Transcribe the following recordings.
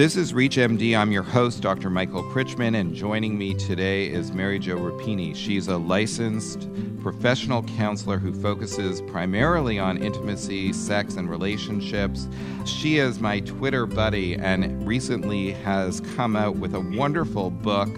This is ReachMD. I'm your host, Dr. Michael Krychman, and joining me today is Mary Jo Rapini. She's a licensed professional counselor who focuses primarily on intimacy, sex, and relationships. She is my Twitter buddy and recently has come out with a wonderful book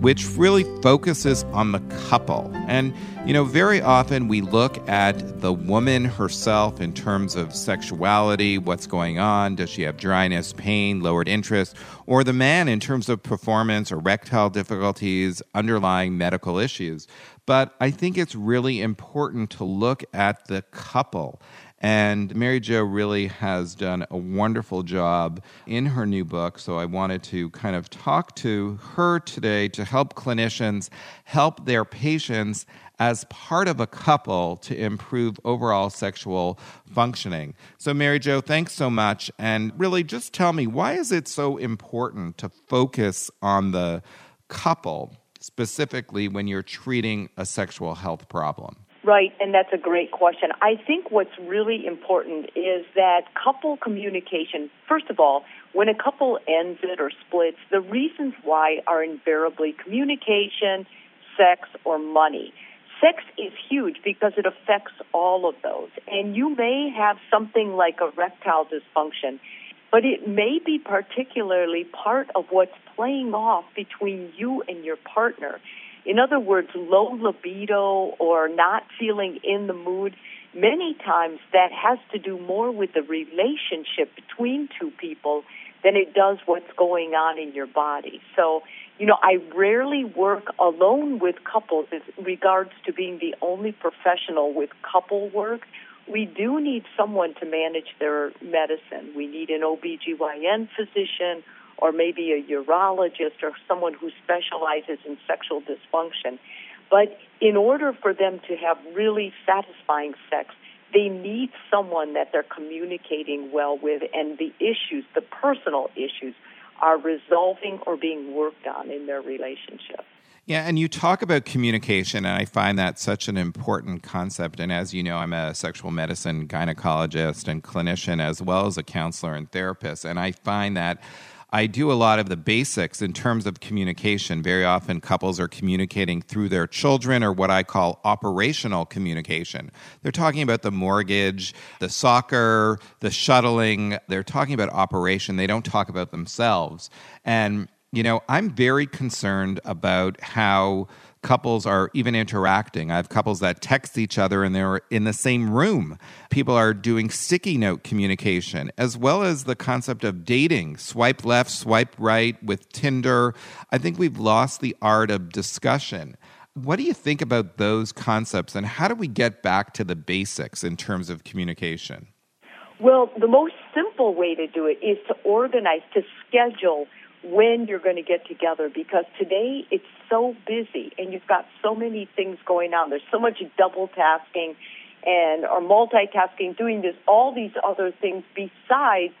which really focuses on the couple. And, you know, very often we look at the woman herself in terms of sexuality, what's going on, does she have dryness, pain, lowered interest, or the man in terms of performance, erectile difficulties, underlying medical issues. But I think it's really important to look at the couple and Mary Jo really has done a wonderful job in her new book. So I wanted to kind of talk to her today to help clinicians help their patients as part of a couple to improve overall sexual functioning. So Mary Jo, thanks so much and really just tell me why is it so important to focus on the couple specifically when you're treating a sexual health problem? Right, and that's a great question. I think what's really important is that couple communication, first of all, when a couple ends it or splits, the reasons why are invariably communication, sex, or money. Sex is huge because it affects all of those. And you may have something like erectile dysfunction, but it may be particularly part of what's playing off between you and your partner. In other words, low libido or not feeling in the mood, many times that has to do more with the relationship between two people than it does what's going on in your body. So, you know, I rarely work alone with couples in regards to being the only professional with couple work. We do need someone to manage their medicine. We need an OBGYN physician or maybe a urologist or someone who specializes in sexual dysfunction. But in order for them to have really satisfying sex, they need someone that they're communicating well with, and the issues, the personal issues, are resolving or being worked on in their relationship. Yeah, and you talk about communication, and I find that such an important concept. And as you know, I'm a sexual medicine gynecologist and clinician, as well as a counselor and therapist. And I find that I do a lot of the basics in terms of communication. Very often, couples are communicating through their children or what I call operational communication. They're talking about the mortgage, the soccer, the shuttling. They're talking about operation. They don't talk about themselves. And, you know, I'm very concerned about how couples are even interacting. I have couples that text each other and they're in the same room. People are doing sticky note communication, as well as the concept of dating swipe left, swipe right with Tinder. I think we've lost the art of discussion. What do you think about those concepts, and how do we get back to the basics in terms of communication? Well, the most simple way to do it is to organize, to schedule when you're going to get together because today it's so busy and you've got so many things going on. There's so much double tasking and or multitasking, doing this, all these other things besides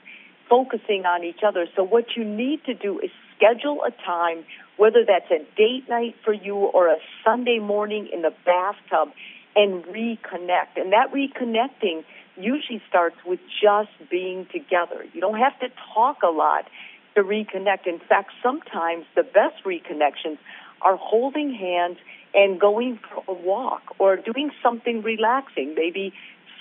focusing on each other. So what you need to do is schedule a time, whether that's a date night for you or a Sunday morning in the bathtub, and reconnect. And that reconnecting usually starts with just being together. You don't have to talk a lot to reconnect. In fact, sometimes the best reconnections are holding hands and going for a walk or doing something relaxing, maybe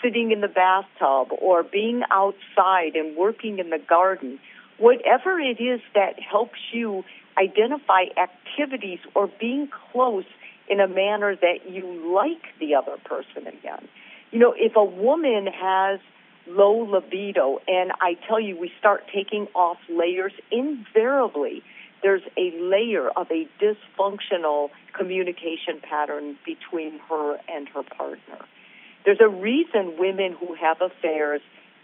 sitting in the bathtub or being outside and working in the garden. Whatever it is that helps you identify activities or being close in a manner that you like the other person again. You know, if a woman has low libido. And I tell you, we start taking off layers. Invariably, there's a layer of a dysfunctional communication pattern between her and her partner. There's a reason women who have affairs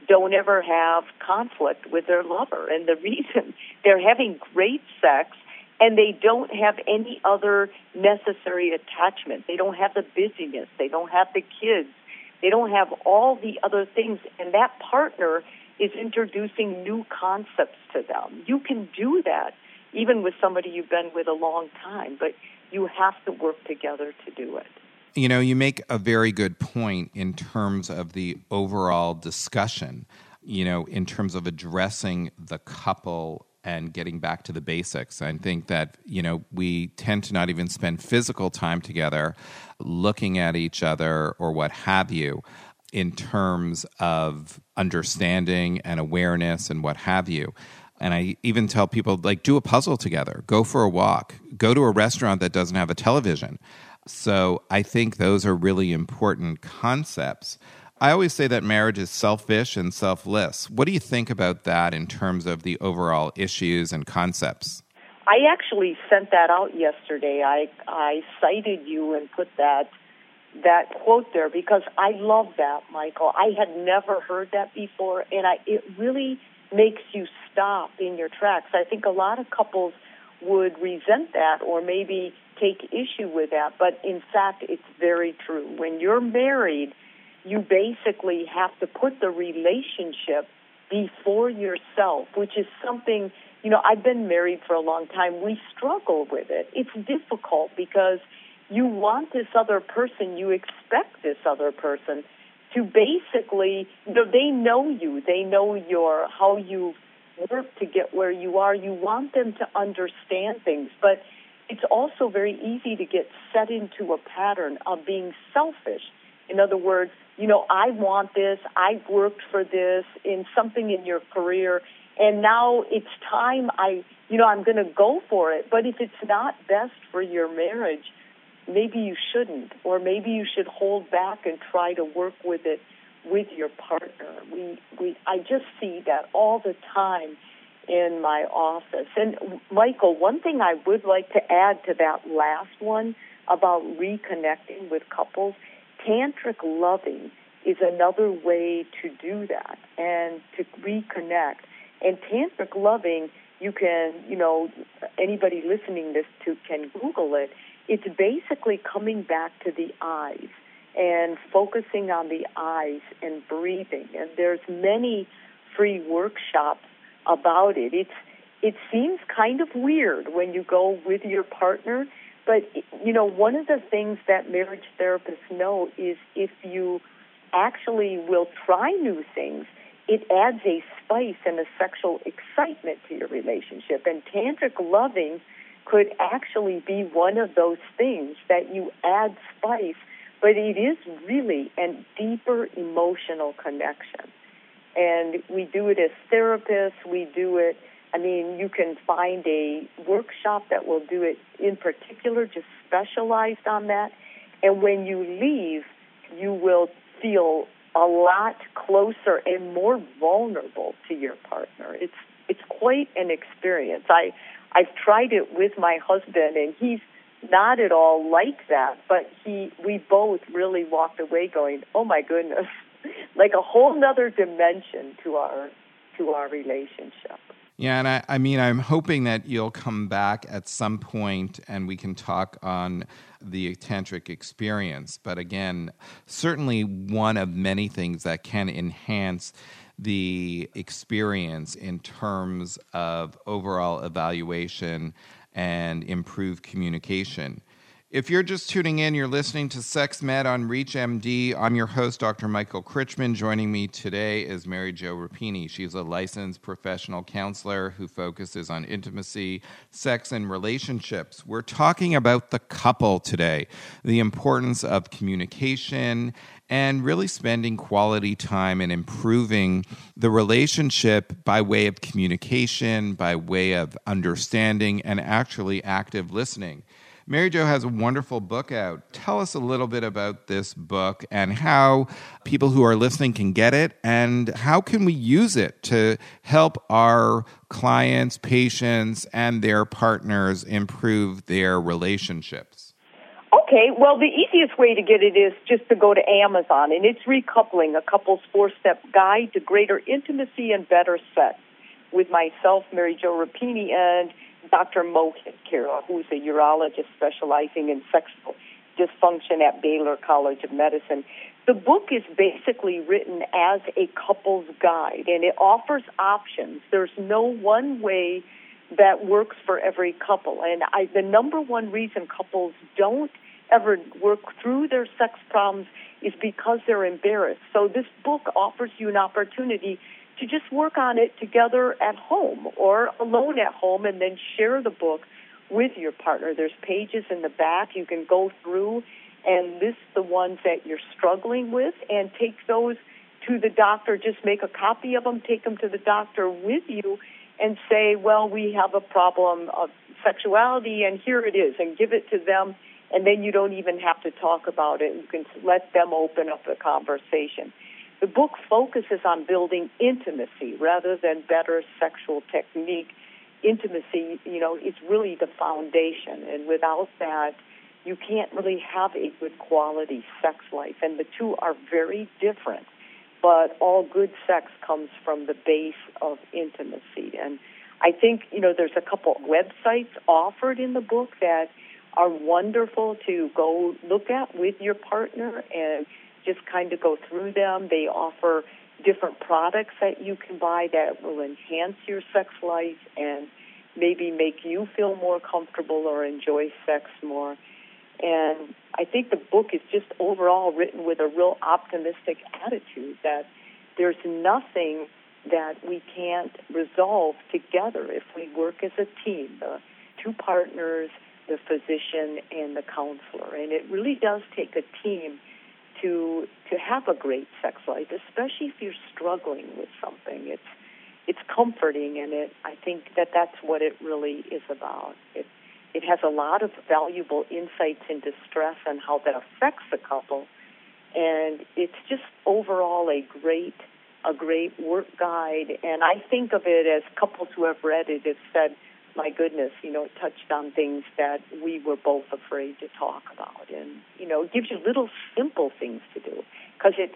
don't ever have conflict with their lover. And the reason they're having great sex and they don't have any other necessary attachment. They don't have the busyness. They don't have the kids. They don't have all the other things, and that partner is introducing new concepts to them. You can do that even with somebody you've been with a long time, but you have to work together to do it. You know, you make a very good point in terms of the overall discussion, you know, in terms of addressing the couple and getting back to the basics. I think that, you know, we tend to not even spend physical time together looking at each other or what have you in terms of understanding and awareness and what have you. And I even tell people, like, do a puzzle together, go for a walk, go to a restaurant that doesn't have a television. So I think those are really important concepts. I always say that marriage is selfish and selfless. What do you think about that in terms of the overall issues and concepts? I actually sent that out yesterday. I I cited you and put that that quote there because I love that, Michael. I had never heard that before and I it really makes you stop in your tracks. I think a lot of couples would resent that or maybe take issue with that, but in fact it's very true. When you're married, you basically have to put the relationship before yourself, which is something, you know, I've been married for a long time. We struggle with it. It's difficult because you want this other person, you expect this other person to basically, you know, they know you, they know your, how you work to get where you are. You want them to understand things, but it's also very easy to get set into a pattern of being selfish. In other words, you know, I want this, I've worked for this in something in your career, and now it's time I, you know, I'm going to go for it. But if it's not best for your marriage, maybe you shouldn't, or maybe you should hold back and try to work with it with your partner. We, we, I just see that all the time in my office. And Michael, one thing I would like to add to that last one about reconnecting with couples tantric loving is another way to do that and to reconnect. And tantric loving, you can, you know, anybody listening this to can Google it. It's basically coming back to the eyes and focusing on the eyes and breathing. And there's many free workshops about it. It's it seems kind of weird when you go with your partner but, you know, one of the things that marriage therapists know is if you actually will try new things, it adds a spice and a sexual excitement to your relationship. And tantric loving could actually be one of those things that you add spice, but it is really a deeper emotional connection. And we do it as therapists, we do it I mean, you can find a workshop that will do it in particular, just specialized on that. And when you leave, you will feel a lot closer and more vulnerable to your partner. It's it's quite an experience. I I've tried it with my husband and he's not at all like that, but he we both really walked away going, "Oh my goodness." like a whole nother dimension to our to our relationship. Yeah, and I, I mean, I'm hoping that you'll come back at some point and we can talk on the tantric experience. But again, certainly one of many things that can enhance the experience in terms of overall evaluation and improved communication. If you're just tuning in, you're listening to Sex Med on ReachMD. I'm your host, Dr. Michael Krychman. Joining me today is Mary Jo Rapini. She's a licensed professional counselor who focuses on intimacy, sex, and relationships. We're talking about the couple today, the importance of communication and really spending quality time and improving the relationship by way of communication, by way of understanding, and actually active listening. Mary Jo has a wonderful book out. Tell us a little bit about this book and how people who are listening can get it and how can we use it to help our clients, patients, and their partners improve their relationships. Okay, well, the easiest way to get it is just to go to Amazon, and it's Recoupling, a couple's four step guide to greater intimacy and better sex with myself, Mary Jo Rapini, and Dr. Mohit Khera, who's a urologist specializing in sexual dysfunction at Baylor College of Medicine. The book is basically written as a couple's guide and it offers options. There's no one way that works for every couple. And I, the number one reason couples don't ever work through their sex problems is because they're embarrassed. So this book offers you an opportunity to just work on it together at home or alone at home and then share the book with your partner. There's pages in the back you can go through and list the ones that you're struggling with and take those to the doctor. Just make a copy of them, take them to the doctor with you, and say, well, we have a problem of sexuality, and here it is, and give it to them. And then you don't even have to talk about it. You can let them open up the conversation. The book focuses on building intimacy rather than better sexual technique. Intimacy, you know, is really the foundation, and without that, you can't really have a good quality sex life. And the two are very different, but all good sex comes from the base of intimacy. And I think, you know, there's a couple websites offered in the book that are wonderful to go look at with your partner and just kind of go through them. They offer different products that you can buy that will enhance your sex life and maybe make you feel more comfortable or enjoy sex more. And I think the book is just overall written with a real optimistic attitude that there's nothing that we can't resolve together if we work as a team, the two partners, the physician, and the counselor. And it really does take a team to to have a great sex life, especially if you're struggling with something. It's it's comforting, and it I think that that's what it really is about. It it has a lot of valuable insights into stress and how that affects the couple, and it's just overall a great a great work guide. And I think of it as couples who have read it have said, "My goodness, you know, it touched on things that we were both afraid to talk about." And you know, it gives you little simple things to do because it,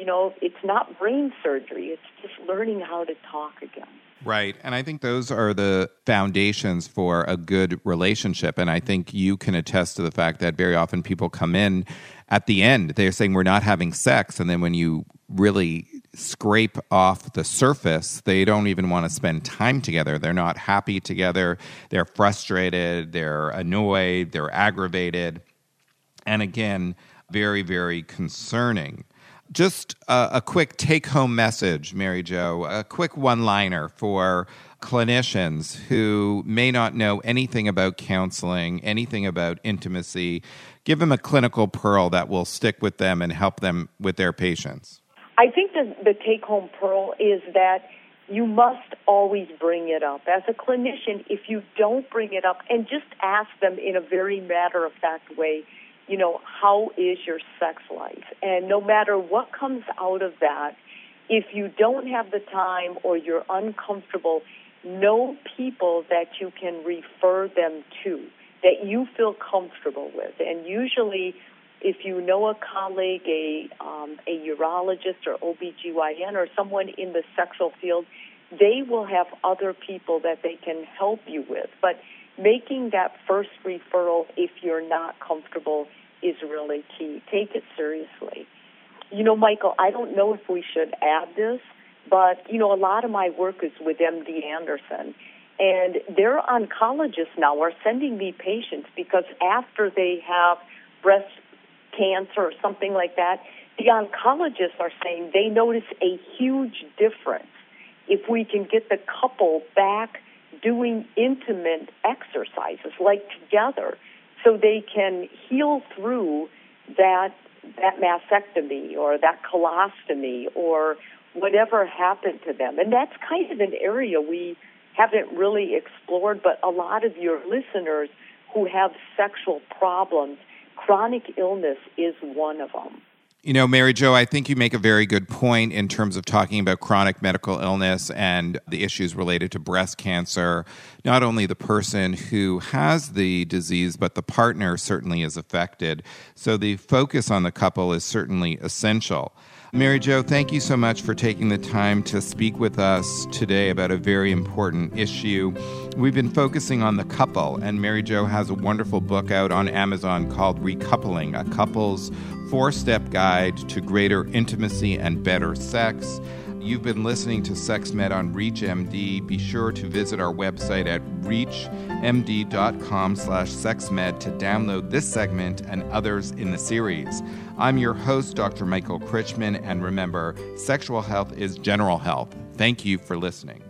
you know, it's not brain surgery. It's just learning how to talk again. Right. And I think those are the foundations for a good relationship. And I think you can attest to the fact that very often people come in at the end, they're saying we're not having sex. And then when you really scrape off the surface, they don't even want to spend time together. They're not happy together. They're frustrated. They're annoyed. They're aggravated. And again, very, very concerning. Just a, a quick take home message, Mary Jo, a quick one liner for clinicians who may not know anything about counseling, anything about intimacy. Give them a clinical pearl that will stick with them and help them with their patients. I think the, the take home pearl is that you must always bring it up. As a clinician, if you don't bring it up and just ask them in a very matter of fact way, you know, how is your sex life? And no matter what comes out of that, if you don't have the time or you're uncomfortable, know people that you can refer them to, that you feel comfortable with. And usually if you know a colleague, a, um, a urologist or OBGYN or someone in the sexual field, they will have other people that they can help you with. But making that first referral if you're not comfortable is really key. Take it seriously. You know, Michael, I don't know if we should add this, but, you know, a lot of my work is with MD Anderson. And their oncologists now are sending me patients because after they have breast cancer or something like that, the oncologists are saying they notice a huge difference if we can get the couple back doing intimate exercises like together so they can heal through that that mastectomy or that colostomy or whatever happened to them. And that's kind of an area we haven't really explored, but a lot of your listeners who have sexual problems chronic illness is one of them. You know, Mary Jo, I think you make a very good point in terms of talking about chronic medical illness and the issues related to breast cancer. Not only the person who has the disease, but the partner certainly is affected. So the focus on the couple is certainly essential. Mary Jo, thank you so much for taking the time to speak with us today about a very important issue. We've been focusing on the couple, and Mary Jo has a wonderful book out on Amazon called Recoupling, a couple's four step guide to greater intimacy and better sex. You've been listening to SexMed on ReachMD. Be sure to visit our website at reachmd.com slash sexmed to download this segment and others in the series. I'm your host, Dr. Michael Krychman, and remember, sexual health is general health. Thank you for listening.